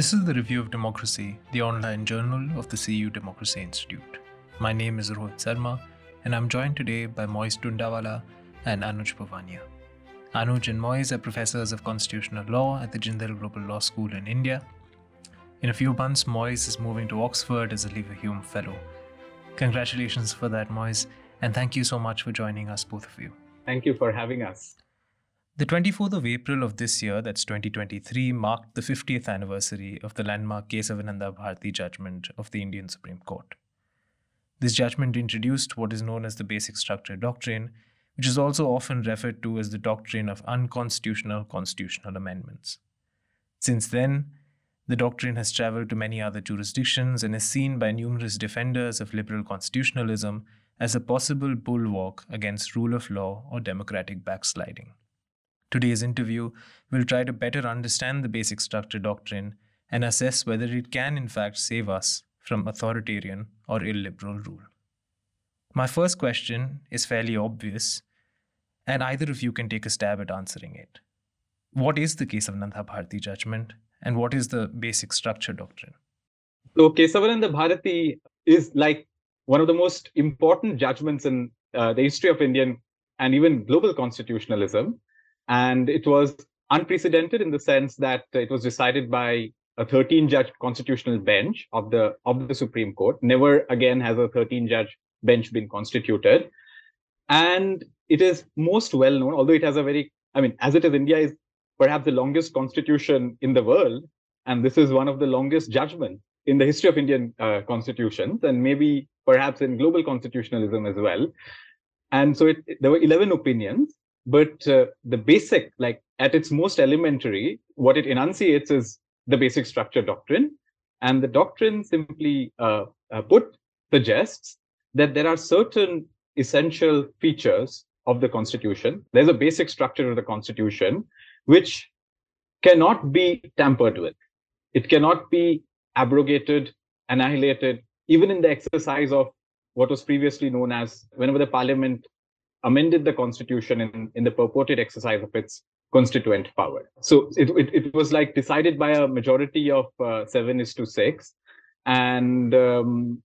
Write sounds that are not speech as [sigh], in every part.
This is the Review of Democracy, the online journal of the CEU Democracy Institute. My name is Rohit Sarma, and I'm joined today by Moiz Tundawala and Anuj Bhuwania. Anuj and Moiz are professors of constitutional law at the Jindal Global Law School in India. In a few months, Moiz is moving to Oxford as a Leverhulme Fellow. Congratulations for that, Moiz, and thank you so much for joining us, both of you. Thank you for having us. The 24th of April of this year, that's 2023, marked the 50th anniversary of the landmark Kesavananda Bharati judgment of the Indian Supreme Court. This judgment introduced what is known as the Basic Structure Doctrine, which is also often referred to as the doctrine of unconstitutional constitutional amendments. Since then, the doctrine has traveled to many other jurisdictions and is seen by numerous defenders of liberal constitutionalism as a possible bulwark against rule of law or democratic backsliding. Today's interview will try to better understand the basic structure doctrine and assess whether it can, in fact, save us from authoritarian or illiberal rule. My first question is fairly obvious, and either of you can take a stab at answering it. What is the case of Kesavananda Bharati judgment, and what is the basic structure doctrine? So, Kesavananda Bharati is like one of the most important judgments in uh, the history of Indian and even global constitutionalism. And it was unprecedented in the sense that it was decided by a 13 judge constitutional bench of the of the Supreme Court. Never again has a 13 judge bench been constituted. And it is most well known, although it has a very, I mean, as it is, India is perhaps the longest constitution in the world. And this is one of the longest judgments in the history of Indian uh, constitutions, and maybe perhaps in global constitutionalism as well. And so it, there were 11 opinions, but uh, the basic, like at its most elementary, what it enunciates is the basic structure doctrine. And the doctrine simply uh, uh, put suggests that there are certain essential features of the constitution. There's a basic structure of the constitution which cannot be tampered with. It cannot be abrogated, annihilated, even in the exercise of what was previously known as whenever the parliament amended the constitution in, in the purported exercise of its constituent power. So it, it, it was like decided by a majority of uh, seven is to six. And, um,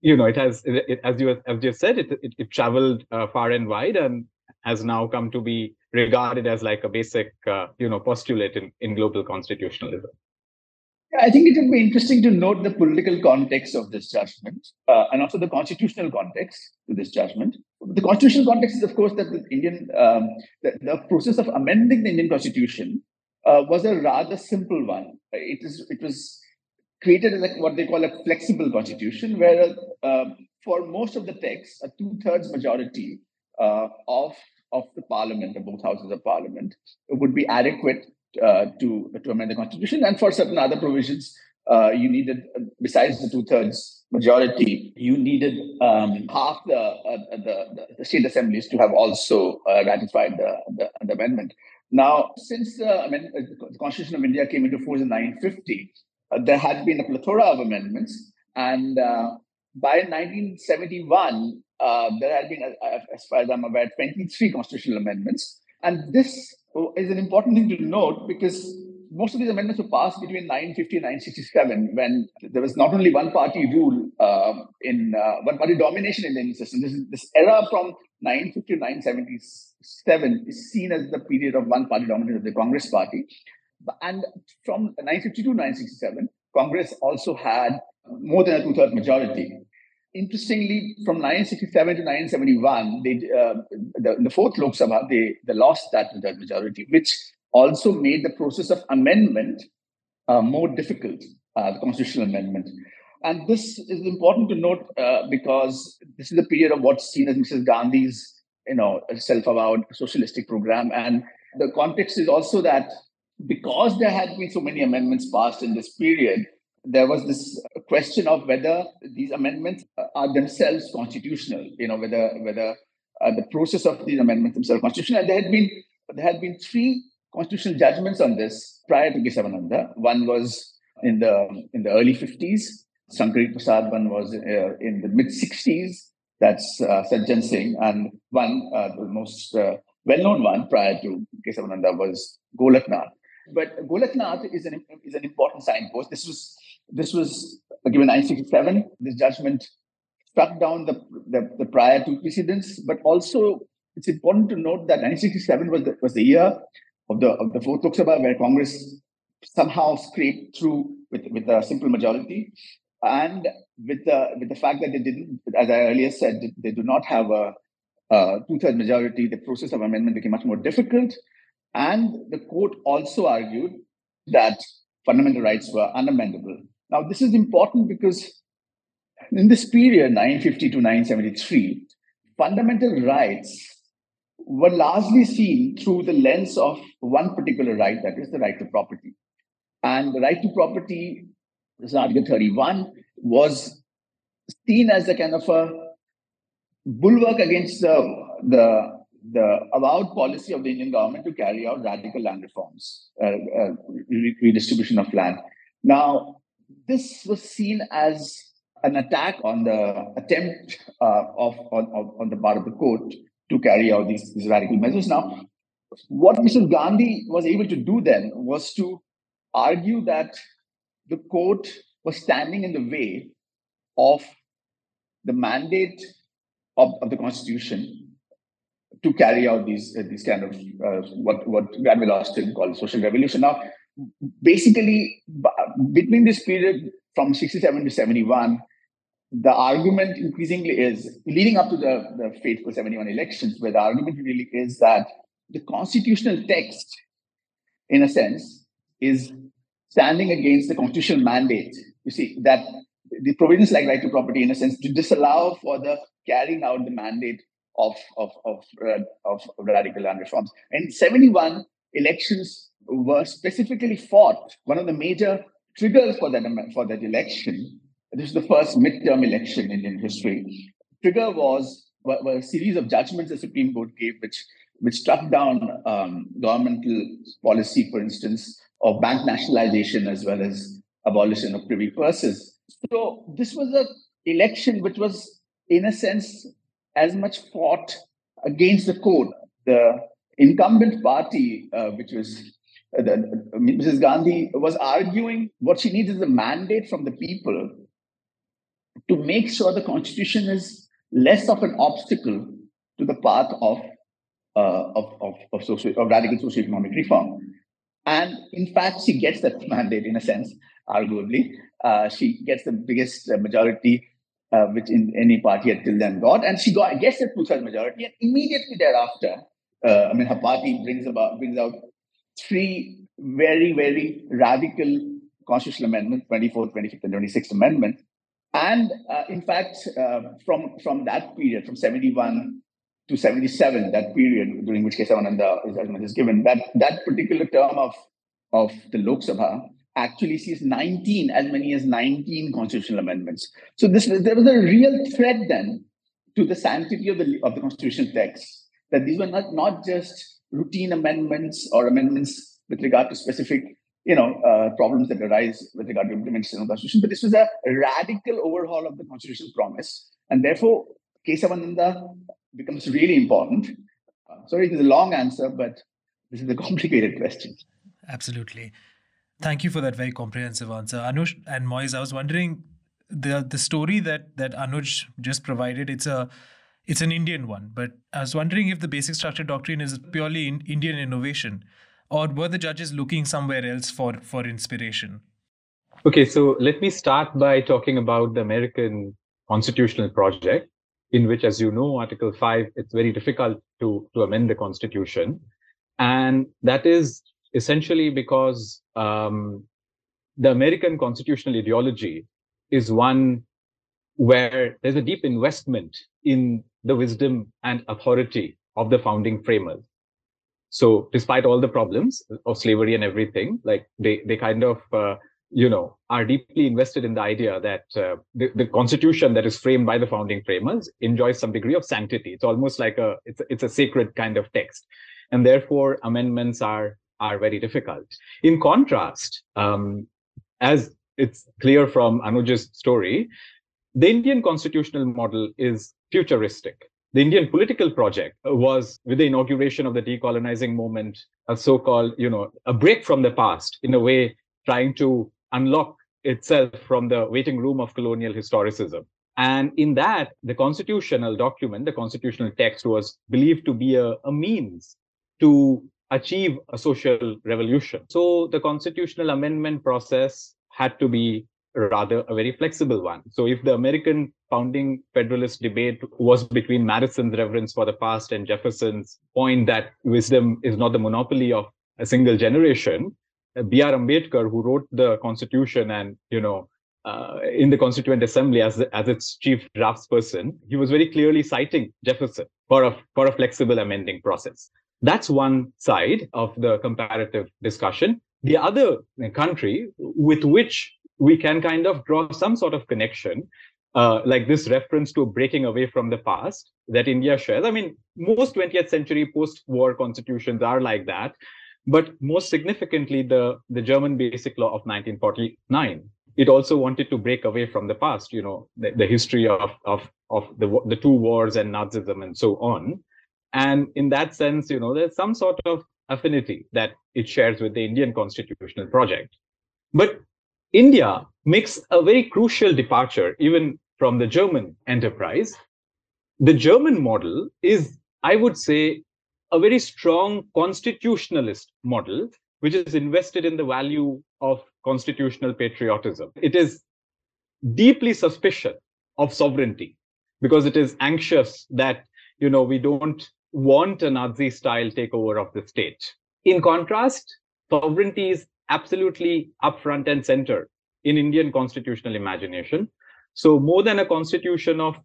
you know, it has, it, as you as you said, it, it, it traveled uh, far and wide and has now come to be regarded as like a basic, uh, you know, postulate in, in global constitutionalism. I think it would be interesting to note the political context of this judgment uh, and also the constitutional context to this judgment. The constitutional context is, of course, that the Indian um, the, the, process of amending the Indian constitution uh, was a rather simple one. It is it was created as like what they call a flexible constitution, where uh, for most of the text, a two-thirds majority uh, of of the parliament, of both houses of parliament, would be adequate uh, to to amend the constitution, and for certain other provisions, uh, you needed besides the two thirds majority, you needed um, half the, uh, the, the state assemblies to have also uh, ratified the, the, the, amendment. Now, since uh, amend- the Constitution of India came into force in 1950, uh, there had been a plethora of amendments, and by 1971, there had been, as far as I'm aware, 23 constitutional amendments. And this is an important thing to note because most of these amendments were passed between 950 and 967 when there was not only one party rule uh, in uh, one party domination in the Indian system. This, this era from 950 to 977 is seen as the period of one party domination of the Congress party. And from 952 to 967, Congress also had more than a two third majority interestingly, from 1967 to 1971, they, uh, the, the fourth Lok Sabha, they, they lost that majority, which also made the process of amendment uh, more difficult, uh, the constitutional amendment. And this is important to note uh, because this is the period of what's seen as Mrs. Gandhi's, you know, self-avowed socialistic program. And the context is also that because there had been so many amendments passed in this period, there was this question of whether these amendments are themselves constitutional. You know, whether whether uh, the process of these amendments themselves constitutional. And there had been there had been three constitutional judgments on this prior to Kesavananda. One was in the in the early 50s. Shankari Prasad one was uh, in the mid 60s. That's uh, Sajjan Singh, and one uh, the most uh, well-known one prior to Kesavananda was Golaknath. but Golaknath is an is an important signpost. This was this was given 967. This judgment struck down the, the, the prior two precedents, but also it's important to note that 1967 was the, was the year of the of the fourth Lok Sabha where Congress somehow scraped through with, with a simple majority, and with the with the fact that they didn't, as I earlier said, they do not have a, a two-thirds majority. The process of amendment became much more difficult, and the court also argued that fundamental rights were unamendable. Now, this is important because in this period, 950 to 973, fundamental rights were largely seen through the lens of one particular right, that is the right to property. And the right to property, this is Article 31, was seen as a kind of a bulwark against the, the, the avowed policy of the Indian government to carry out radical land reforms, uh, uh, redistribution of land. Now, this was seen as an attack on the attempt uh, of on, on, the part of the court to carry out these, these radical measures. Now, what Mr. Gandhi was able to do then was to argue that the court was standing in the way of the mandate of, of the constitution to carry out these uh, these kind of uh, what what Granville Austin called social revolution. Now, basically, between this period from 67 to 71, the argument increasingly is leading up to the, the fateful 71 elections, where the argument really is that the constitutional text, in a sense, is standing against the constitutional mandate. You see, that the provisions like right to property, in a sense, to disallow for the carrying out the mandate of, of, of, uh, of radical land reforms. And 71 elections were specifically fought. One of the major triggers for that, for that election this is the first midterm election in Indian history. Trigger was, was a series of judgments the Supreme Court gave, which which struck down um, governmental policy, for instance, of bank nationalization as well as abolition of privy purses. So this was an election which was, in a sense, as much fought against the court. The incumbent party, uh, which was uh, the, Mrs. Gandhi, was arguing what she needs is a mandate from the people to make sure the constitution is less of an obstacle to the path of uh, of, of, of, social, of radical socio-economic reform. And in fact, she gets that [laughs] mandate in a sense, arguably. Uh, she gets the biggest uh, majority uh, which in any party had till then got, and she got gets a two-thirds majority. And immediately thereafter, uh, I mean, her party brings about brings out three very very radical constitutional amendments: 24th, 25th, and 26th Amendment, and uh, in fact, uh, from, from that period, from 71 to 77, that period during which Kesavananda judgment is given, that, that particular term of, of the Lok Sabha actually sees 19, as many as 19 constitutional amendments. So this there was a real threat then to the sanctity of the, of the constitutional text, that these were not, not just routine amendments or amendments with regard to specific you know, uh, problems that arise with regard to implementation of the constitution. But this was a radical overhaul of the constitutional promise, and therefore Kesavananda becomes really important. Uh, sorry, it is a long answer, but this is a [laughs] complicated question. Absolutely. Thank you for that very comprehensive answer, Anuj and Moiz. I was wondering the the story that that Anuj just provided. It's a it's an Indian one, but I was wondering if the basic structure doctrine is purely in Indian innovation or were the judges looking somewhere else for for inspiration? Okay so let me start by talking about the american constitutional project in which as you know article 5 it's very difficult to to amend the constitution. And that is essentially because um, the american constitutional ideology is one where there's a deep investment in the wisdom and authority of the founding framers so despite all the problems of slavery and everything, like they they kind of uh, you know are deeply invested in the idea that uh, the, the constitution that is framed by the founding framers enjoys some degree of sanctity. It's almost like a it's it's a sacred kind of text, and therefore amendments are are very difficult. In contrast, um, as it's clear from Anuj's story, the Indian constitutional model is futuristic the Indian political project was with the inauguration of the decolonizing movement, a so-called, you know, a break from the past, in a way, trying to unlock itself from the waiting room of colonial historicism. And in that, the constitutional document, the constitutional text was believed to be a, a means to achieve a social revolution. So the constitutional amendment process had to be rather a very flexible one. So if the American founding Federalist debate was between Madison's reverence for the past and Jefferson's point that wisdom is not the monopoly of a single generation, uh, B.R. Ambedkar, who wrote the Constitution and you know uh, in the Constituent Assembly as as its chief draftsperson, he was very clearly citing Jefferson for a for a flexible amending process. That's one side of the comparative discussion. The other country with which we can kind of draw some sort of connection, uh, like this reference to breaking away from the past that India shares. I mean, most 20th century post-war constitutions are like that, but most significantly, the, the German Basic Law of 1949. It also wanted to break away from the past, you know, the, the history of, of, of the, the two wars and Nazism and so on. And in that sense, you know, there's some sort of affinity that it shares with the Indian constitutional project. But India makes a very crucial departure even from the German enterprise. The German model is, I would say, a very strong constitutionalist model, which is invested in the value of constitutional patriotism. It is deeply suspicious of sovereignty because it is anxious that you know we don't want a Nazi style takeover of the state. In contrast, sovereignty is absolutely up front and center in Indian constitutional imagination. So more than a constitution of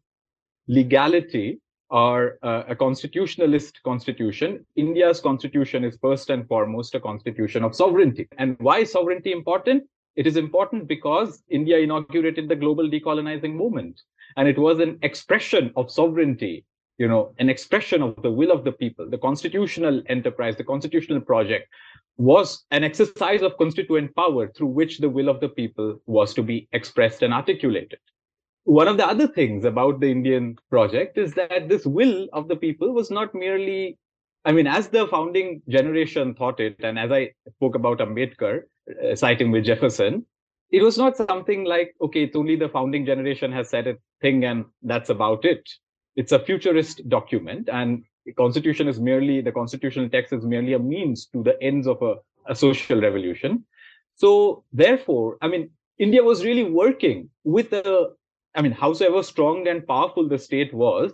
legality or uh, a constitutionalist constitution, India's constitution is first and foremost a constitution of sovereignty. And why is sovereignty important? It is important because India inaugurated the global decolonizing movement. And it was an expression of sovereignty, you know, an expression of the will of the people, the constitutional enterprise, the constitutional project was an exercise of constituent power through which the will of the people was to be expressed and articulated. One of the other things about the Indian project is that this will of the people was not merely, I mean, as the founding generation thought it, and as I spoke about Ambedkar, uh, citing with Jefferson, it was not something like, okay, it's only the founding generation has said a thing and that's about it. It's a futurist document. And the constitution is merely the constitutional text is merely a means to the ends of a, a social revolution. So therefore i mean india was really working with the i mean however strong and powerful the state was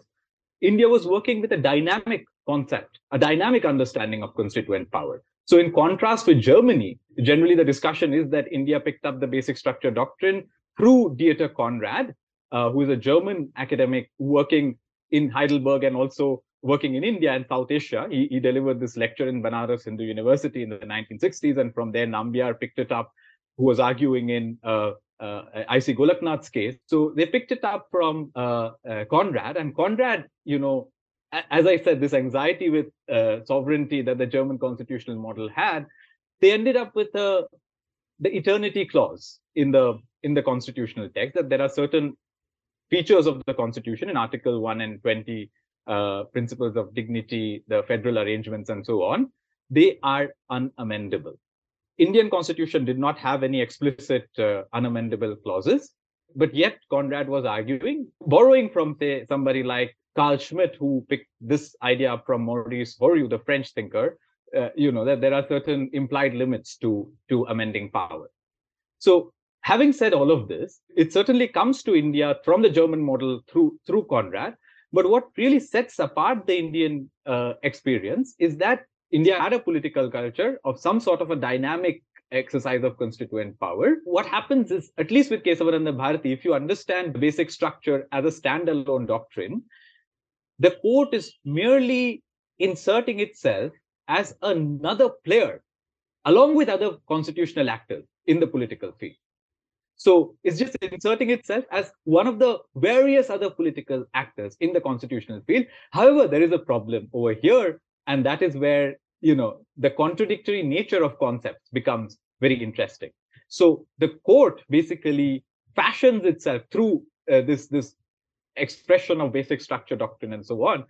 india was working with a dynamic concept a dynamic understanding of constituent power. So in contrast with germany generally the discussion is that india picked up the basic structure doctrine through dieter conrad uh, who is a german academic working in heidelberg and also working in India and South Asia. He, he delivered this lecture in Banaras Hindu University in the 1960s, and from there Nambyar picked it up, who was arguing in uh, uh, I.C. Golaknath's case. So they picked it up from uh, uh, Conrad, and Conrad, you know, as I said, this anxiety with uh, sovereignty that the German constitutional model had, they ended up with the eternity clause in the in the constitutional text that there are certain features of the constitution in Article 1 and 20 uh, principles of dignity, the federal arrangements, and so on, they are unamendable. Indian constitution did not have any explicit uh, unamendable clauses, but yet Conrad was arguing, borrowing from say somebody like Carl Schmitt, who picked this idea up from Maurice Hauriou, the French thinker, uh, you know that there are certain implied limits to to amending power. So having said all of this, it certainly comes to India from the German model through through Conrad, but what really sets apart the Indian uh, experience is that India had a political culture of some sort of a dynamic exercise of constituent power. What happens is, at least with Kesavananda Bharati, if you understand the basic structure as a standalone doctrine, the court is merely inserting itself as another player along with other constitutional actors in the political field. So it's just inserting itself as one of the various other political actors in the constitutional field. However, there is a problem over here, and that is where you know the contradictory nature of concepts becomes very interesting. So the court basically fashions itself through uh, this this expression of basic structure doctrine and so on,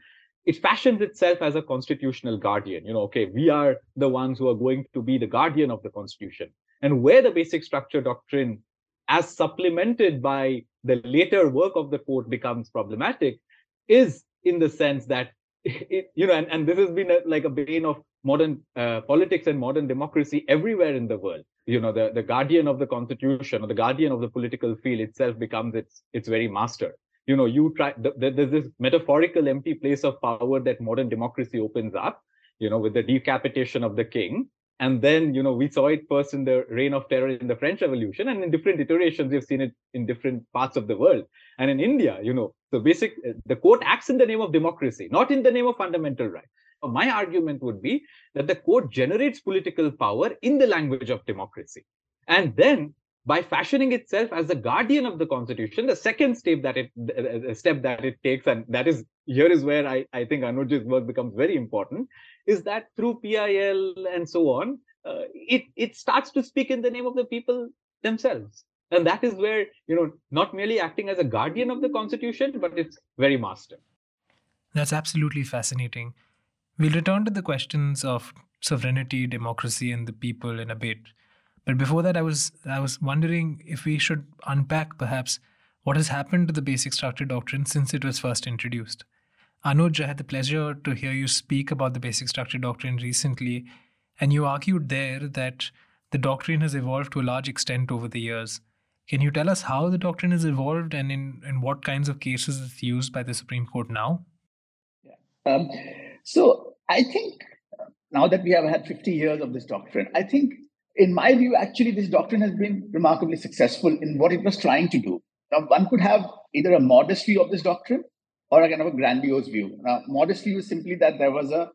it fashions itself as a constitutional guardian. You know, okay, we are the ones who are going to be the guardian of the constitution. And where the basic structure doctrine, as supplemented by the later work of the court, becomes problematic, is in the sense that [laughs] it, you know, and, and this has been a, like a bane of modern uh, politics and modern democracy everywhere in the world. You know, the, the guardian of the constitution or the guardian of the political field itself becomes its its very master. You know, you try. The, the, there's this metaphorical empty place of power that modern democracy opens up. You know, with the decapitation of the king, and then you know we saw it first in the reign of terror in the french revolution and in different iterations we've seen it in different parts of the world. And in india you know the basic the court acts in the name of democracy not in the name of fundamental right my argument would be that the court generates political power in the language of democracy. And then by fashioning itself as the guardian of the constitution the second step that it uh, step that it takes and that is here is where i, I think anuj's work becomes very important is that through pil and so on uh, it it starts to speak in the name of the people themselves. And that is where you know not merely acting as a guardian of the constitution but it's very master. That's absolutely fascinating. We'll return to the questions of sovereignty democracy and the people in a bit. But before that, I was I was wondering if we should unpack perhaps what has happened to the basic structure doctrine since it was first introduced. Anuj, I had the pleasure to hear you speak about the basic structure doctrine recently, and you argued there that the doctrine has evolved to a large extent over the years. Can you tell us how the doctrine has evolved and in, in what kinds of cases it's used by the Supreme Court now? Yeah. Um, so I think now that we have had 50 years of this doctrine, I think in my view, actually, this doctrine has been remarkably successful in what it was trying to do. Now, one could have either a modest view of this doctrine or a kind of a grandiose view. Now, modest is simply that there was a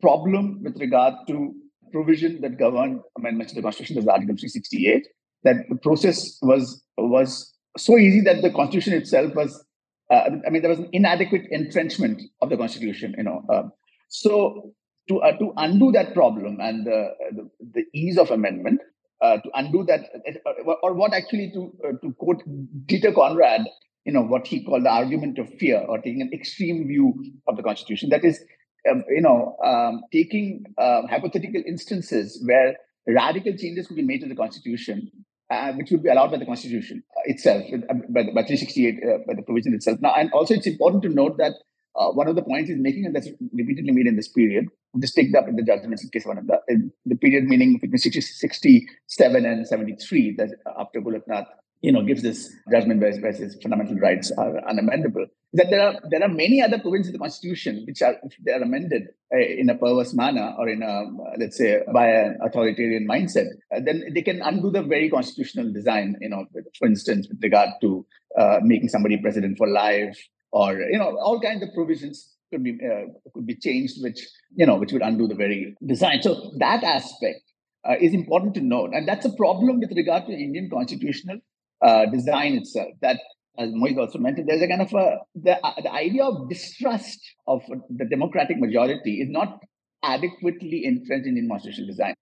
problem with regard to provision that governed amendments to the Constitution, as Article 368, that the process was was so easy that the Constitution itself was, uh, I mean, there was an inadequate entrenchment of the Constitution, you know. Uh, so to uh, to undo that problem and the, the, the ease of amendment, uh, to undo that, uh, or what actually to uh, to quote Dieter Conrad, you know, what he called the argument of fear, or taking an extreme view of the Constitution. That is, um, you know, um, taking uh, hypothetical instances where radical changes could be made to the Constitution. Uh, which would be allowed by the Constitution itself, by, the, by 368, by the provision itself. Now, and also it's important to note that uh, one of the points he's making, and that's repeatedly made in this period, just picked up in the judgments in case one of the, the period meaning between 60, 67 and 73, that after Golaknath, you know, gives this judgment where, where fundamental rights are unamendable. That there are there are many other provisions of the Constitution which are if they are amended uh, in a perverse manner or in a let's say by an authoritarian mindset, uh, then they can undo the very constitutional design. You know, for instance, with regard to uh, making somebody president for life, or you know all kinds of provisions could be uh, could be changed which you know which would undo the very design so that aspect uh, is important to note and that's a problem with regard to indian constitutional uh, design itself that as Mohit also mentioned, there's a kind of a the, uh, the idea of distrust of the democratic majority is not adequately entrenched in Indian constitutional design.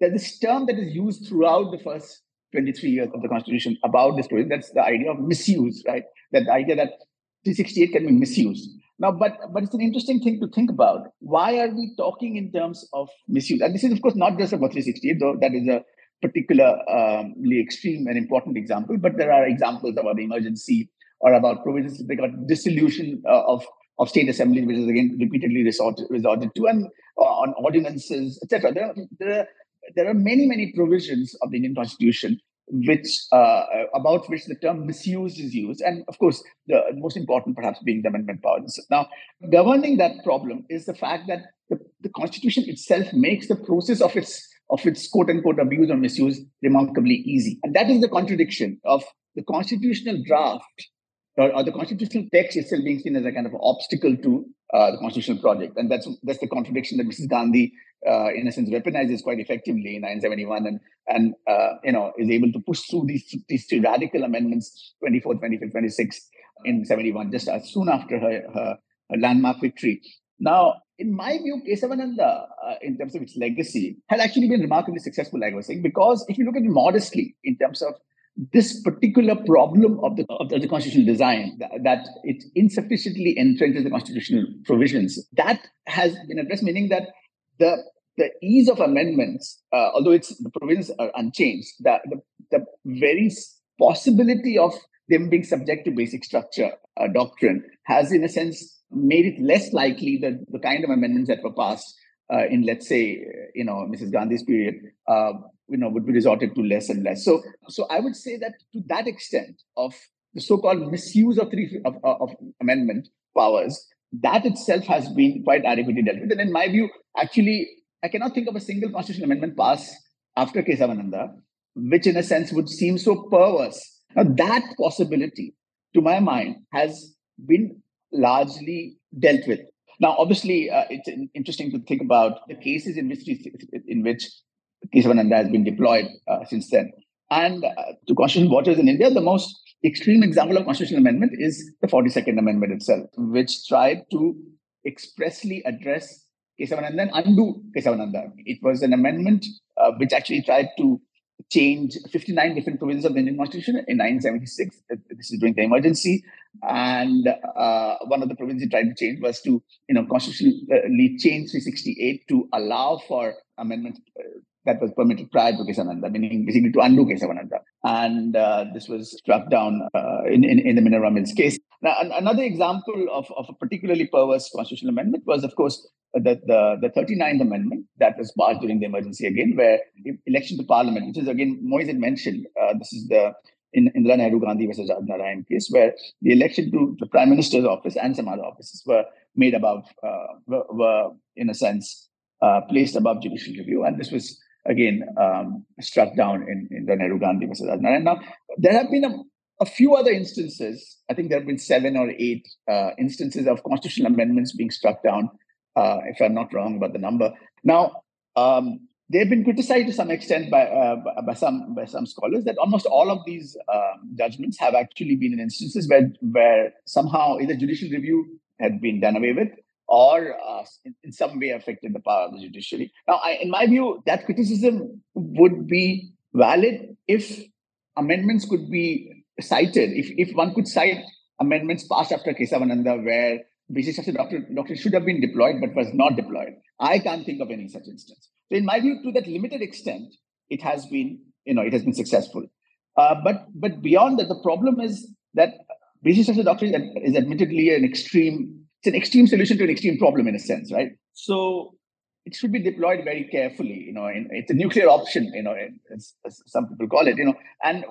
There's this term that is used throughout the first 23 years of the constitution about this story. That's the idea of misuse, right? That the idea that 368 can be misused. Now, but but it's an interesting thing to think about. Why are we talking in terms of misuse? And this is, of course, not just about 368, though that is a particularly extreme and important example. But there are examples about emergency or about provisions they got dissolution uh, of of state assemblies, which is again repeatedly resorted, resorted to, and uh, on ordinances, etc. There, there are there are many many provisions of the Indian Constitution which uh, about which the term misuse is used, and of course, the most important perhaps being the amendment powers. Now, governing that problem is the fact that the, the Constitution itself makes the process of its of its quote unquote abuse or misuse remarkably easy, and that is the contradiction of the constitutional draft or, or the constitutional text itself being seen as a kind of obstacle to uh, the constitutional project, and that's that's the contradiction that Mrs. Gandhi uh, in a sense weaponizes quite effectively in 1971 and and uh, you know is able to push through these these two radical amendments 24 25 26 in 71 just as soon after her, her, her landmark victory now in my view kesavananda uh, in terms of its legacy has actually been remarkably successful like i was saying because if you look at it modestly in terms of this particular problem of the, of the constitutional design that, that, it insufficiently entrenches the constitutional provisions that has been addressed meaning that the the ease of amendments uh, although it's the provisions are unchanged the, the, the very possibility of them being subject to basic structure uh, doctrine has in a sense made it less likely that the kind of amendments that were passed uh, in let's say you know mrs gandhi's period uh, you know would be resorted to less and less. So so i would say that to that extent of the so-called misuse of three of, of amendment powers that itself has been quite adequately dealt with. And in my view actually i cannot think of a single constitutional amendment passed after kesavananda which in a sense would seem so perverse. Now that possibility to my mind has been largely dealt with now, obviously, uh, it's interesting to think about the cases in which in which Kesavananda has been deployed uh, since then. And uh, to constitutional watchers in India, the most extreme example of constitutional amendment is the 42nd Amendment itself, which tried to expressly address Kesavananda and undo Kesavananda. It was an amendment uh, which actually tried to change 59 different provisions of the Indian Constitution in 1976. This is during the emergency. And uh, one of the provisions he tried to change was to, you know, constitutionally change 368 to allow for amendment uh, that was permitted prior to Kesavananda, meaning basically to undo Kesavananda. And uh, this was struck down uh, in, in, in, the Minerva Mills case. Now, an, another example of, of a particularly perverse constitutional amendment was, of course, the, the, the 39th Amendment that was passed during the emergency again, where election to parliament, which is again, Moiz had mentioned, uh, this is the in Indira Nehru Gandhi versus Narain case, where the election to the prime minister's office and some other offices were made above, uh, were, were, in a sense, uh, placed above judicial review. And this was again um, struck down in, in the Nehru Gandhi versus Narain. Now, there have been a, a, few other instances, I think there have been seven or eight uh, instances of constitutional amendments being struck down uh, if I'm not wrong about the number. Now, um, they've been criticized to some extent by, uh, by some by some scholars that almost all of these um, judgments have actually been in instances where where somehow either judicial review had been done away with or uh, in, some way affected the power of the judiciary. Now, I, in my view, that criticism would be valid if amendments could be cited. If if one could cite amendments passed after Kesavananda where basic structure doctrine, doctrine should have been deployed but was not deployed. I can't think of any such instance. So in my view, to that limited extent, it has been, you know, it has been successful. Uh, but but beyond that, the problem is that basic structure doctrine is admittedly an extreme, it's an extreme solution to an extreme problem in a sense, right? So it should be deployed very carefully. You know, in, it's a nuclear option. You know, as, as some people call it. You know, and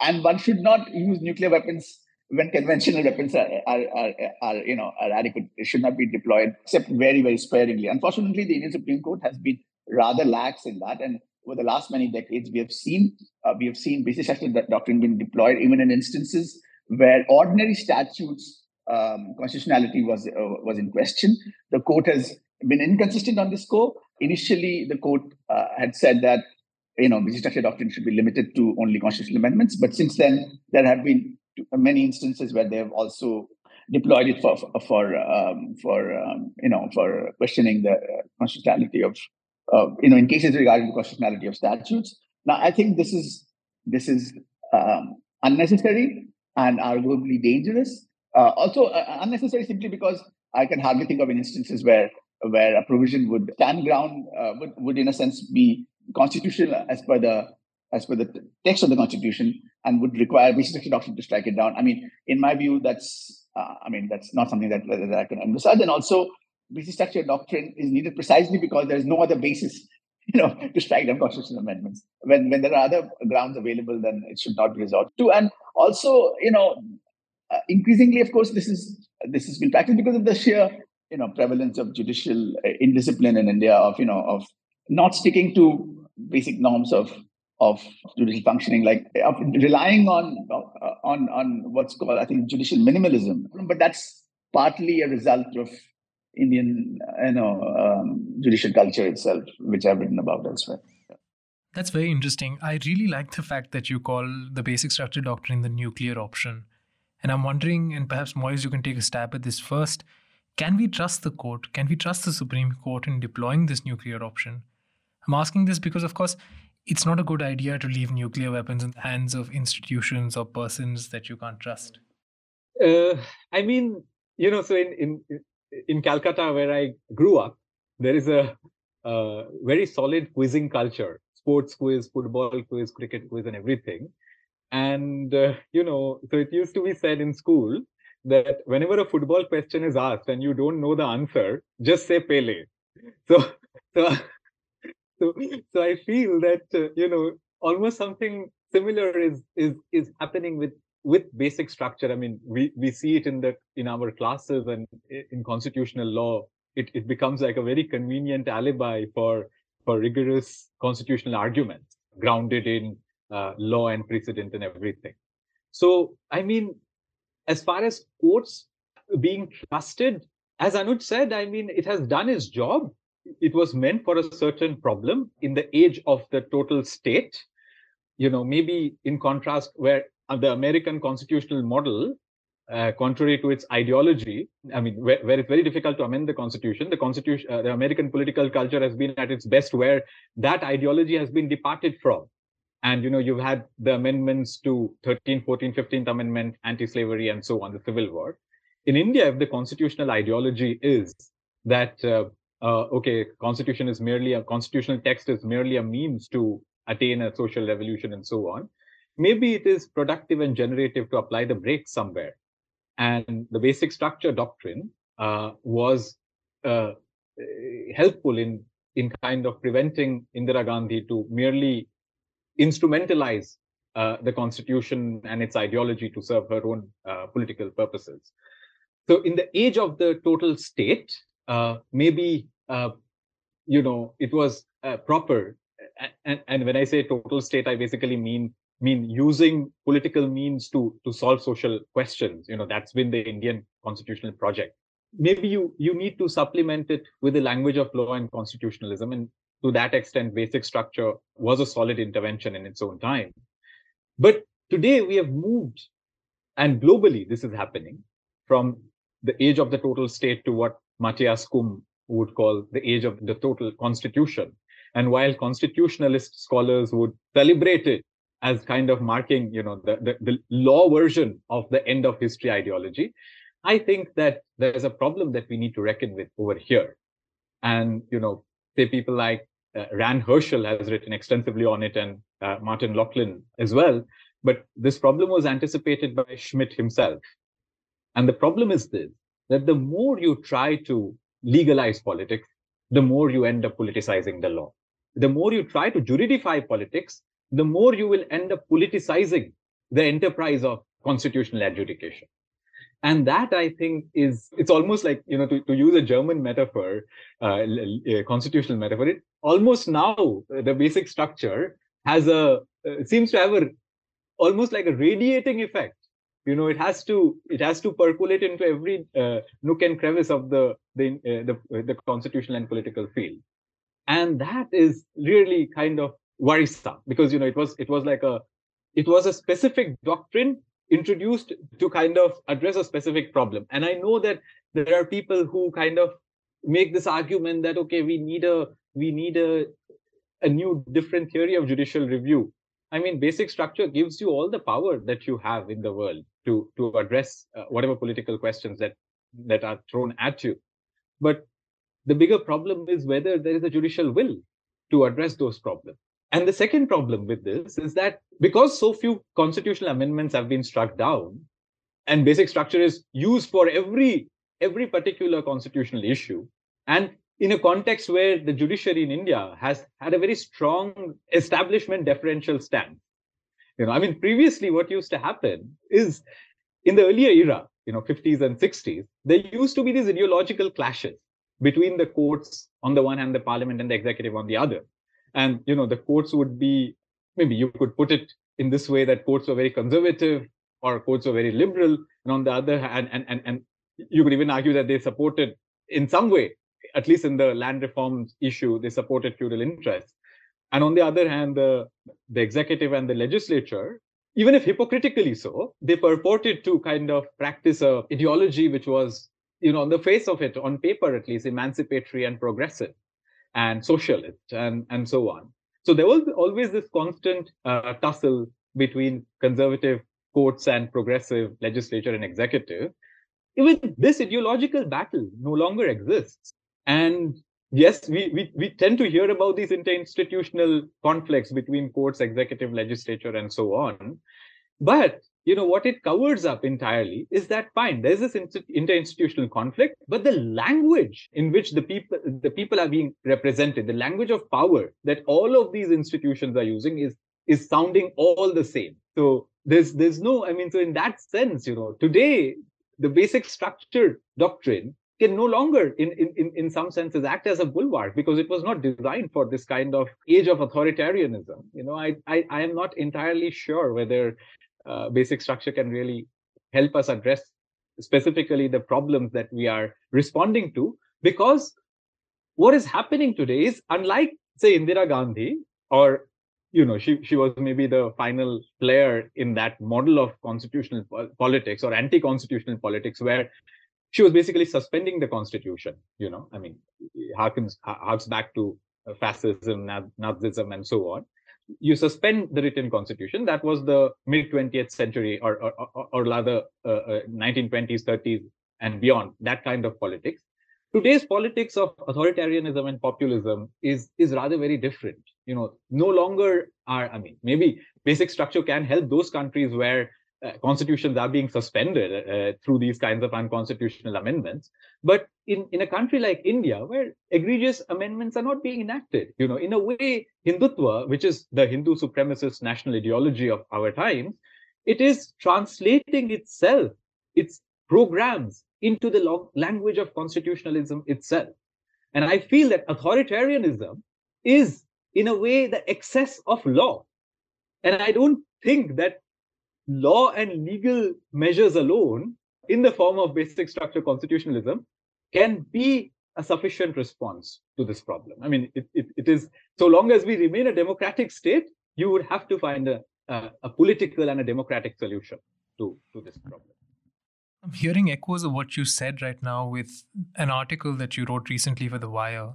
and one should not use nuclear weapons when conventional weapons are, are, are, are, you know are adequate, it should not be deployed except very very sparingly. Unfortunately, the Indian Supreme Court has been rather lax in that, and over the last many decades, we have seen uh, we have seen basic structure doctrine being deployed even in instances where ordinary statutes um, constitutionality was uh, was in question. The court has been inconsistent on this score. Initially, the court uh, had said that you know structure doctrine should be limited to only constitutional amendments, but since then there have been many instances where they have also deployed it for for um, for um, you know for questioning the constitutionality of uh, you know in cases regarding the constitutionality of statutes. Now, I think this is this is um, unnecessary and arguably dangerous. Uh, also uh, unnecessary simply because I can hardly think of instances where where a provision would stand ground uh, would, would in a sense be constitutional as per the as per the text of the constitution and would require basic doctrine to strike it down. I mean, in my view, that's uh, I mean that's not something that, that I can emphasize. And also, basic structure doctrine is needed precisely because there is no other basis, [laughs] you know, to strike down constitutional amendments. When when there are other grounds available, then it should not be resorted to. And also, you know, uh, increasingly, of course, this is this has been practiced because of the sheer you know prevalence of judicial uh, indiscipline in India of you know of not sticking to basic norms of of judicial functioning, like of relying on uh, on on what's called, I think, judicial minimalism. But that's partly a result of Indian, you know, um, judicial culture itself, which I've written about elsewhere. That's very interesting. I really like the fact that you call the basic structure doctrine the nuclear option. And I'm wondering, and perhaps Moiz, you can take a stab at this first. Can we trust the court? Can we trust the Supreme Court in deploying this nuclear option? I'm asking this because, of course, it's not a good idea to leave nuclear weapons in the hands of institutions or persons that you can't trust. Uh, I mean, you know, so in, in in Calcutta, where I grew up, there is a, a very solid quizzing culture: sports quiz, football quiz, cricket quiz, and everything. And uh, you know, so it used to be said in school that whenever a football question is asked and you don't know the answer, just say Pele. So, so so so i feel that uh, you know almost something similar is is is happening with with basic structure i mean we we see it in the in our classes and in constitutional law it, it becomes like a very convenient alibi for for rigorous constitutional arguments grounded in uh, law and precedent and everything. So i mean as far as courts being trusted as anuj said i mean it has done its job. It was meant for a certain problem in the age of the total state. You know maybe in contrast where the american constitutional model uh, contrary to its ideology i mean where, where, it's very difficult to amend the constitution the constitution uh, the american political culture has been at its best where that ideology has been departed from and you know you've had the amendments to 13 14 15th amendment anti-slavery and so on the civil war in india if the constitutional ideology is that uh, uh, okay, constitution is merely a constitutional text is merely a means to attain a social revolution and so on. Maybe it is productive and generative to apply the brakes somewhere. And the basic structure doctrine uh, was uh, helpful in in kind of preventing Indira Gandhi to merely instrumentalize uh, the constitution and its ideology to serve her own uh, political purposes. So, in the age of the total state, uh, maybe uh, you know, it was uh, proper. And, and when I say total state, I basically mean mean using political means to to solve social questions. You know, that's been the Indian constitutional project. Maybe you you need to supplement it with the language of law and constitutionalism, and to that extent, basic structure was a solid intervention in its own time. But today we have moved, and globally this is happening from the age of the total state to what Matthias Kumm would call the age of the total constitution. And while constitutionalist scholars would celebrate it as kind of marking, you know, the, the, the law version of the end of history ideology, I think that there's a problem that we need to reckon with over here. And, you know, say people like uh, Ran Hirschl has written extensively on it and uh, Martin Loughlin as well. But this problem was anticipated by Schmitt himself. And the problem is this, that the more you try to legalize politics, the more you end up politicizing the law. The more you try to juridify politics, the more you will end up politicizing the enterprise of constitutional adjudication. And that I think is, it's almost like, you know, to, to use a German metaphor, uh, constitutional metaphor, it almost now the basic structure has a, uh, seems to have a, almost like a radiating effect. You know it has to it has to percolate into every uh, nook and crevice of the the, uh, the the constitutional and political field. And that is really kind of worrisome because you know it was it was like a it was a specific doctrine introduced to kind of address a specific problem and i know that there are people who kind of make this argument that okay we need a we need a a new different theory of judicial review I mean, basic structure gives you all the power that you have in the world to to address uh, whatever political questions that that are thrown at you. But the bigger problem is whether there is a judicial will to address those problems. And the second problem with this is that because so few constitutional amendments have been struck down, and basic structure is used for every every particular constitutional issue, and in a context where the judiciary in India has had a very strong establishment deferential stance. You know, I mean, previously what used to happen is in the earlier era, you know, 50s and 60s, there used to be these ideological clashes between the courts on the one hand, the parliament and the executive on the other. And, you know, the courts would be, maybe you could put it in this way that courts were very conservative or courts were very liberal. And on the other hand, and, and, and you could even argue that they supported in some way at least in the land reforms issue, they supported feudal interests. And on the other hand, the, the executive and the legislature, even if hypocritically so, they purported to kind of practice a ideology which was, you know, on the face of it, on paper at least, emancipatory and progressive. And socialist and, and so on. So there was always this constant uh, tussle between conservative courts and progressive legislature and executive. Even this ideological battle no longer exists. And yes, we, we, we tend to hear about these interinstitutional conflicts between courts, executive, legislature, and so on. But you know what it covers up entirely is that fine there's this interinstitutional conflict but the language in which the people the people are being represented the language of power that all of these institutions are using is is sounding all the same. So there's there's no i mean so in that sense you know today the basic structure doctrine can no longer in, in in some senses act as a bulwark because it was not designed for this kind of age of authoritarianism. You know i i, I am not entirely sure whether uh, basic structure can really help us address specifically the problems that we are responding to because what is happening today is unlike say indira gandhi or you know she she was maybe the final player in that model of constitutional politics or anti-constitutional politics where she was basically suspending the constitution you know i mean harkens harks back to fascism nazism and so on you suspend the written constitution. That was the mid 20th century, or or, or, or rather uh, uh, 1920s, 30s, and beyond. That kind of politics. Today's politics of authoritarianism and populism is is rather very different. You know, no longer are. I mean, maybe basic structure can help those countries where constitutions are being suspended uh, through these kinds of unconstitutional amendments. But in, in a country like India, where egregious amendments are not being enacted, you know, in a way, Hindutva, which is the Hindu supremacist national ideology of our times, it is translating itself, its programs into the language of constitutionalism itself. And I feel that authoritarianism is, in a way, the excess of law. And I don't think that law and legal measures alone, in the form of basic structure constitutionalism, can be a sufficient response to this problem. I mean, it, it, it is so long as we remain a democratic state, you would have to find a, a, a political and a democratic solution to, to this problem. I'm hearing echoes of what you said right now with an article that you wrote recently for The Wire.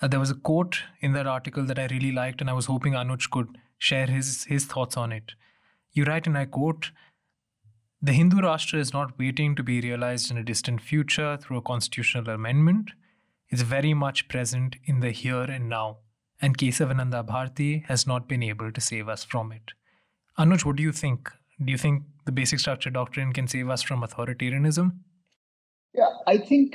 Uh, there was a quote in that article that I really liked, and I was hoping Anuj could share his, his thoughts on it. You write, and I quote, the Hindu Rashtra is not waiting to be realized in a distant future through a constitutional amendment. It's very much present in the here and now, and Kesavananda Bharati has not been able to save us from it. Anuj, what do you think? Do you think the basic structure doctrine can save us from authoritarianism? Yeah, I think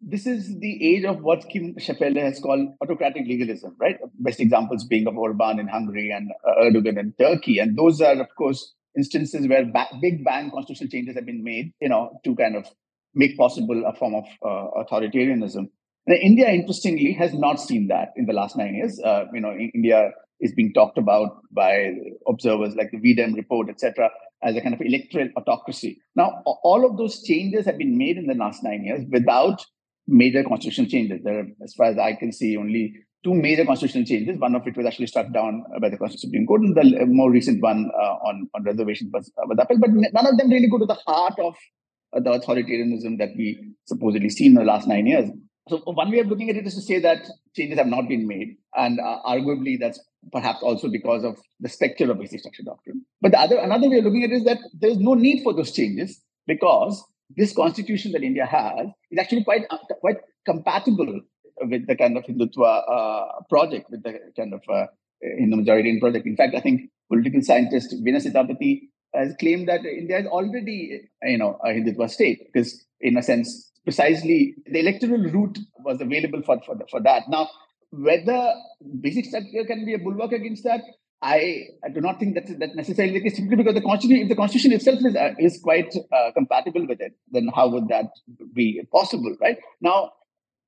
this is the age of what Kim Scheppele has called autocratic legalism, right? Best examples being of Orban in Hungary and uh, Erdogan in Turkey. And those are, of course, instances where ba- big bang constitutional changes have been made, you know, to kind of make possible a form of uh, authoritarianism. And India, interestingly, has not seen that in the last nine years. Uh, you know, India is being talked about by observers like the VDEM report, etc., as a kind of electoral autocracy. Now, all of those changes have been made in the last nine years without major constitutional changes. There are, as far as I can see, only two major constitutional changes. One of it was actually struck down by the Supreme Court, and the more recent one uh, on on reservation was, uh, was upheld. But none of them really go to the heart of uh, the authoritarianism that we supposedly seen in the last nine years. So one way of looking at it is to say that changes have not been made, and uh, arguably that's perhaps also because of the specter of basic structure doctrine. But the other another way of looking at it is that there is no need for those changes because this constitution that India has is actually quite uh, quite compatible with the kind of Hindutva uh, project, with the kind of uh, Hindu majoritarian project. In fact, I think political scientist Vinay Sitapati has claimed that India is already, you know, a Hindutva state because, in a sense, precisely the electoral route was available for for, for that. Now, whether basic structure can be a bulwark against that, I, do not think that's that necessarily the case simply because the constitution, if the constitution itself is uh, is quite uh, compatible with it, then how would that be possible, right? Now,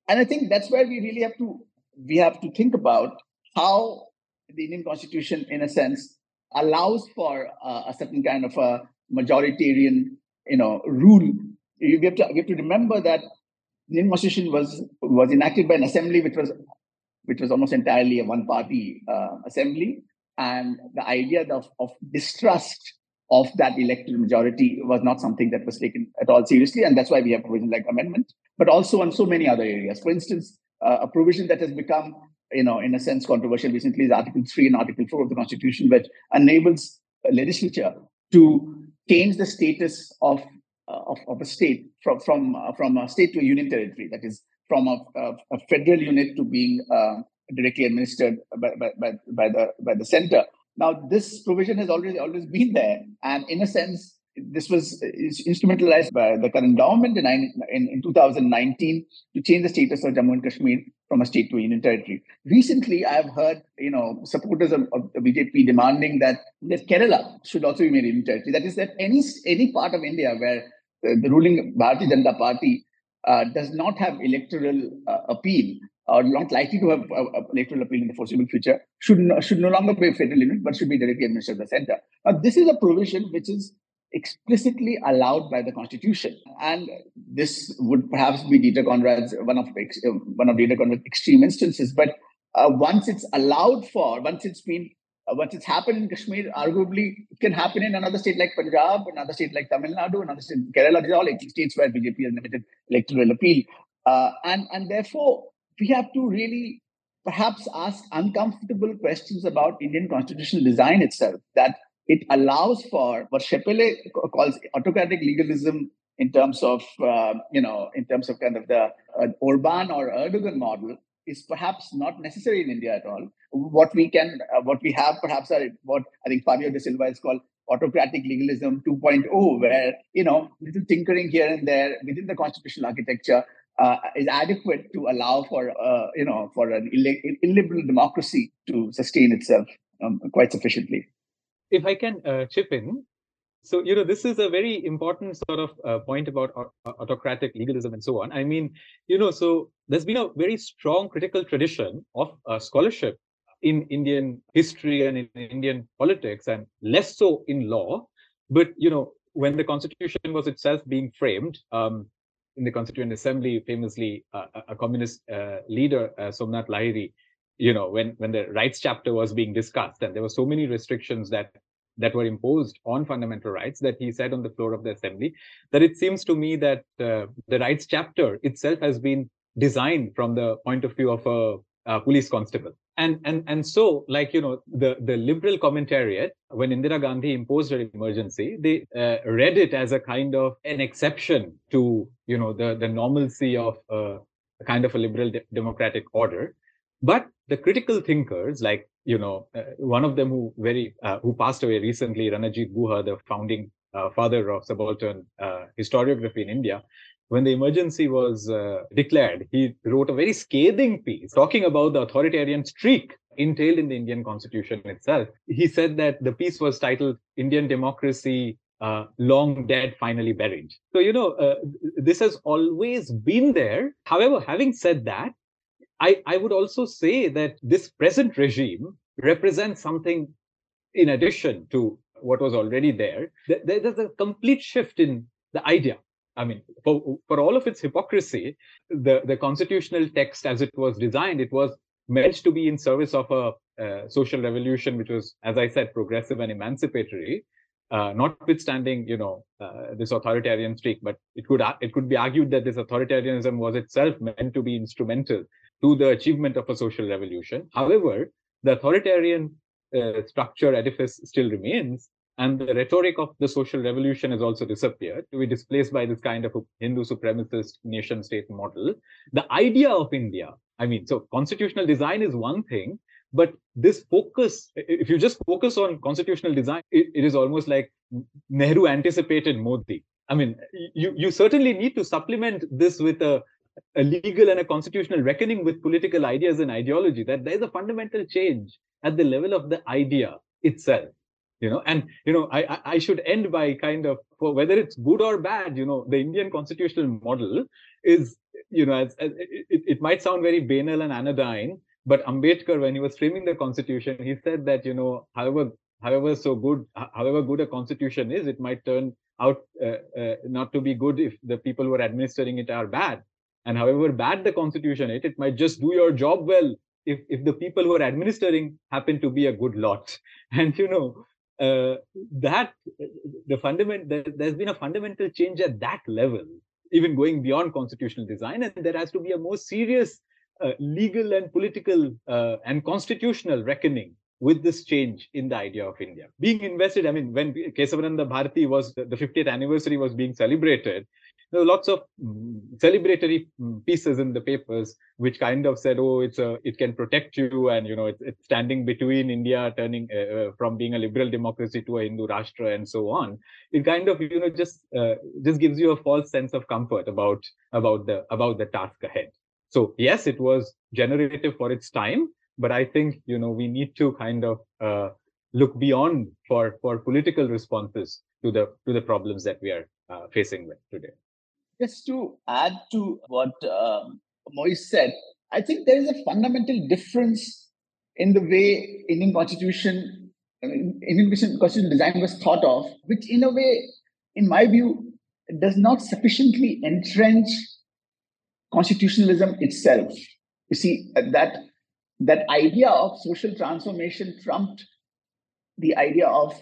and I think that's where we really have to we have to think about how the Indian constitution, in a sense, allows for uh, a certain kind of a majoritarian, you know, rule. We have to we have to remember that the Indian constitution was was enacted by an assembly which was which was almost entirely a one party uh, assembly and the idea of, of distrust of that electoral majority was not something that was taken at all seriously. And that's why we have provisions like amendment, but also on so many other areas. For instance, uh, a provision that has become, you know, in a sense controversial recently is Article 3 and Article 4 of the Constitution, which enables legislature to change the status of, uh, of, of, a state from, from, uh, from a state to a union territory, that is, from a, a, a federal unit to being uh, directly administered by, by, by, by, the, by the center. Now, this provision has already always been there, and in a sense, this was instrumentalized by the current government in, in, in 2019 to change the status of Jammu and Kashmir from a state to a union territory. Recently, I've heard you know supporters of, of the BJP demanding that, that Kerala should also be made a union territory. That is, that any any part of India where uh, the ruling Bharatiya Janata Party uh, does not have electoral uh, appeal or not likely to have uh, electoral appeal in the foreseeable future. Should no, should no longer be a federal unit but should be directly administered by the center. Now, this is a provision which is explicitly allowed by the constitution. And this would perhaps be dieter conrad's one of uh, one of dieter conrad's extreme instances. But uh, once it's allowed for once it's been uh, once it's happened in kashmir arguably it can happen in another state like punjab another state like tamil nadu another state kerala these are all 80 states where bjp has limited electoral appeal. Uh, and and therefore we have to really perhaps ask uncomfortable questions about indian constitutional design itself that it allows for what Scheppele calls autocratic legalism in terms of, uh, you know, in terms of kind of the uh, Orban or Erdogan model is perhaps not necessary in India at all. What we can, uh, what we have perhaps are what I think Fabio de Silva is called autocratic legalism 2.0, where, you know, little tinkering here and there within the constitutional architecture uh, is adequate to allow for, uh, you know, for an illiberal democracy to sustain itself um, quite sufficiently if I can uh, chip in, so you know this is a very important sort of uh, point about autocratic legalism and so on. I mean, you know, so there's been a very strong critical tradition of uh, scholarship in Indian history and in Indian politics, and less so in law. But you know, when the constitution was itself being framed. Um, in the Constituent Assembly, famously, uh, a communist uh, leader, uh, Somnath Lahiri, you know when when the rights chapter was being discussed and there were so many restrictions that that were imposed on fundamental rights that he said on the floor of the assembly that it seems to me that uh, the rights chapter itself has been designed from the point of view of a, a, police constable. And and and so like you know the the liberal commentariat when indira gandhi imposed her emergency they uh, read it as a kind of an exception to you know the the normalcy of uh, a kind of a liberal de- democratic order. But the critical thinkers, like you know, uh, one of them who very uh, who passed away recently, Ranajit Guha, the founding uh, father of subaltern uh, historiography in India, when the emergency was uh, declared, he wrote a very scathing piece talking about the authoritarian streak entailed in the Indian constitution itself. He said that the piece was titled Indian Democracy uh, long dead, finally buried. So, you know, uh, this has always been there. However, having said that, I, I would also say that this present regime represents something in addition to what was already there. There's a complete shift in the idea. I mean, for, for all of its hypocrisy, the, the constitutional text as it was designed, it was meant to be in service of a, a social revolution, which was, as I said, progressive and emancipatory. Uh, notwithstanding, you know, uh, this authoritarian streak, but it could it could be argued that this authoritarianism was itself meant to be instrumental to the achievement of a social revolution. However, the authoritarian uh, structure edifice still remains, and the rhetoric of the social revolution has also disappeared to be displaced by this kind of Hindu supremacist nation state model. The idea of India, I mean, so constitutional design is one thing, but this focus, if you just focus on constitutional design, it, it is almost like Nehru anticipated Modi. I mean, you, you certainly need to supplement this with a a legal and a constitutional reckoning with political ideas and ideology that there's a fundamental change at the level of the idea itself you know and you know i i should end by kind of for whether it's good or bad you know the indian constitutional model is you know as, as it, it might sound very banal and anodyne but ambedkar when he was framing the constitution he said that you know however however so good however good a constitution is it might turn out uh, uh, not to be good if the people who are administering it are bad and however bad the constitution is, it might just do your job well if, if the people who are administering happen to be a good lot. [laughs] And you know, uh, that the fundament there's been a fundamental change at that level, even going beyond constitutional design, and there has to be a more serious uh, legal and political uh, and constitutional reckoning with this change in the idea of India. Being invested, I mean, when Kesavananda Bharati was the 50th anniversary was being celebrated, there were lots of mm, celebratory mm, pieces in the papers which kind of said, "Oh, it's a it can protect you," and you know, it's, it's standing between India turning uh, uh, from being a liberal democracy to a Hindu Rashtra and so on. It kind of you know just uh, just gives you a false sense of comfort about about the about the task ahead. So yes, it was generative for its time, but I think you know we need to kind of uh, look beyond for for political responses to the to the problems that we are uh, facing with today. Just to add to what um, Moiz said, I think there is a fundamental difference in the way Indian Constitution, Indian Constitution design was thought of, which in a way, in my view, does not sufficiently entrench constitutionalism itself. You see, that that idea of social transformation trumped the idea of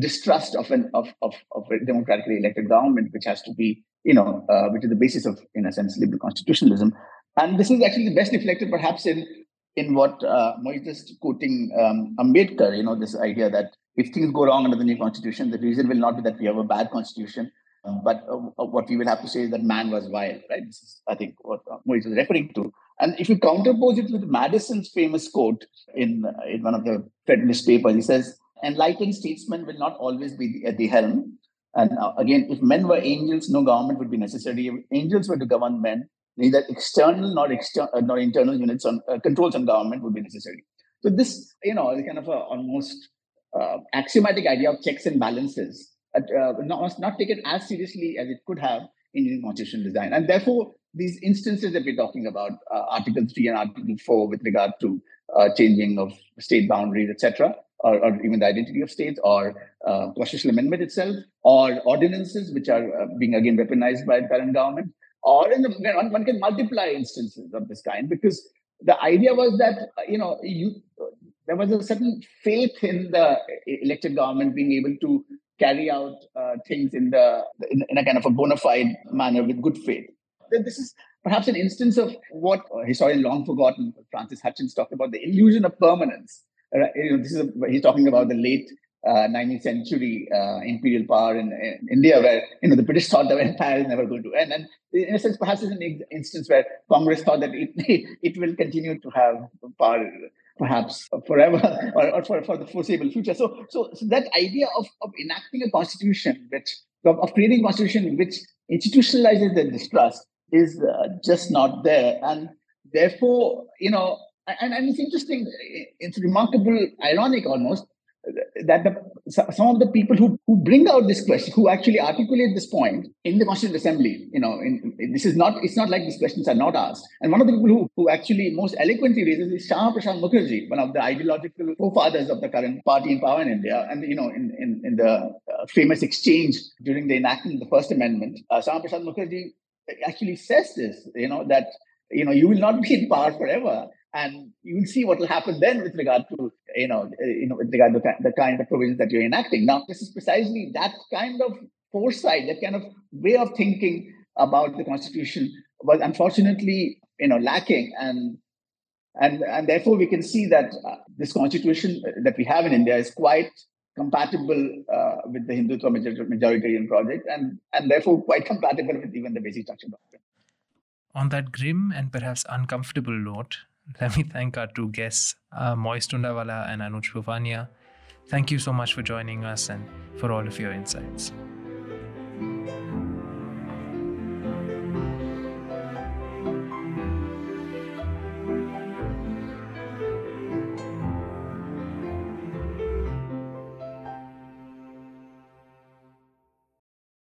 distrust of an of, of, of a democratically elected government, which has to be, you know, uh, which is the basis of, in a sense, liberal constitutionalism. And this is actually the best reflected, perhaps, in in what uh, is quoting um, Ambedkar. You know, this idea that if things go wrong under the new constitution, the reason will not be that we have a bad constitution, um, but uh, uh, what we will have to say is that man was vile, right? This is, I think, what uh, Moiz is referring to. And if you counterpose it with Madison's famous quote in, uh, in one of the Federalist papers, he says, Enlightened statesmen will not always be at the helm. And uh, again, if men were angels, no government would be necessary. If angels were to govern men, neither external nor external uh, nor internal units on uh, controls on government would be necessary. So this, you know, is kind of a almost uh, axiomatic idea of checks and balances, uh, not, not taken as seriously as it could have in Indian constitutional design, and therefore these instances that we're talking about, uh, Article three and Article four, with regard to uh, changing of state boundaries, etc., or, or, even the identity of states, or uh, constitutional amendment itself, or ordinances which are uh, being again weaponized by the current government, or in the, one, one can multiply instances of this kind because the idea was that you know you there was a certain faith in the elected government being able to carry out uh, things in the in, in, a kind of a bona fide manner with good faith. This is perhaps an instance of what historian long forgotten Francis Hutchins talked about the illusion of permanence. You know, this is a, he's talking about the late uh, 19th century uh, imperial power in, in, India, where you know the British thought the empire is never going to end, and in a sense, perhaps is an instance where Congress thought that it [laughs] it will continue to have power, perhaps forever [laughs] or, or for, for the foreseeable future. So, so, so that idea of, of enacting a constitution, which of, of creating a constitution which institutionalizes the distrust, is uh, just not there, and therefore, you know, and, and it's interesting, it's remarkable, ironic almost that the, some of the people who, who bring out this question, who actually articulate this point in the Constituent Assembly, you know, in, in, this is not, it's not like these questions are not asked. And one of the people who, who actually most eloquently raises is Shyama Prasad Mukherjee, one of the ideological forefathers of the current party in power in India. And, you know, in, in, in the uh, famous exchange during the enactment of the First Amendment, uh, Shyama Prasad Mukherjee actually says this, you know, that, you know, you will not be in power forever and you will see what will happen then with regard to you know uh, you know with regard to the kind of provisions that you're enacting. Now, this is precisely that kind of foresight, that kind of way of thinking about the constitution was unfortunately you know lacking and and and therefore we can see that uh, this constitution that we have in India is quite compatible uh, with the Hindutva majoritarian project and and therefore quite compatible with even the basic structure doctrine. On that grim and perhaps uncomfortable note, let me thank our two guests, uh, Moiz Tundawala and Anuj Bhuwania. Thank you so much for joining us and for all of your insights.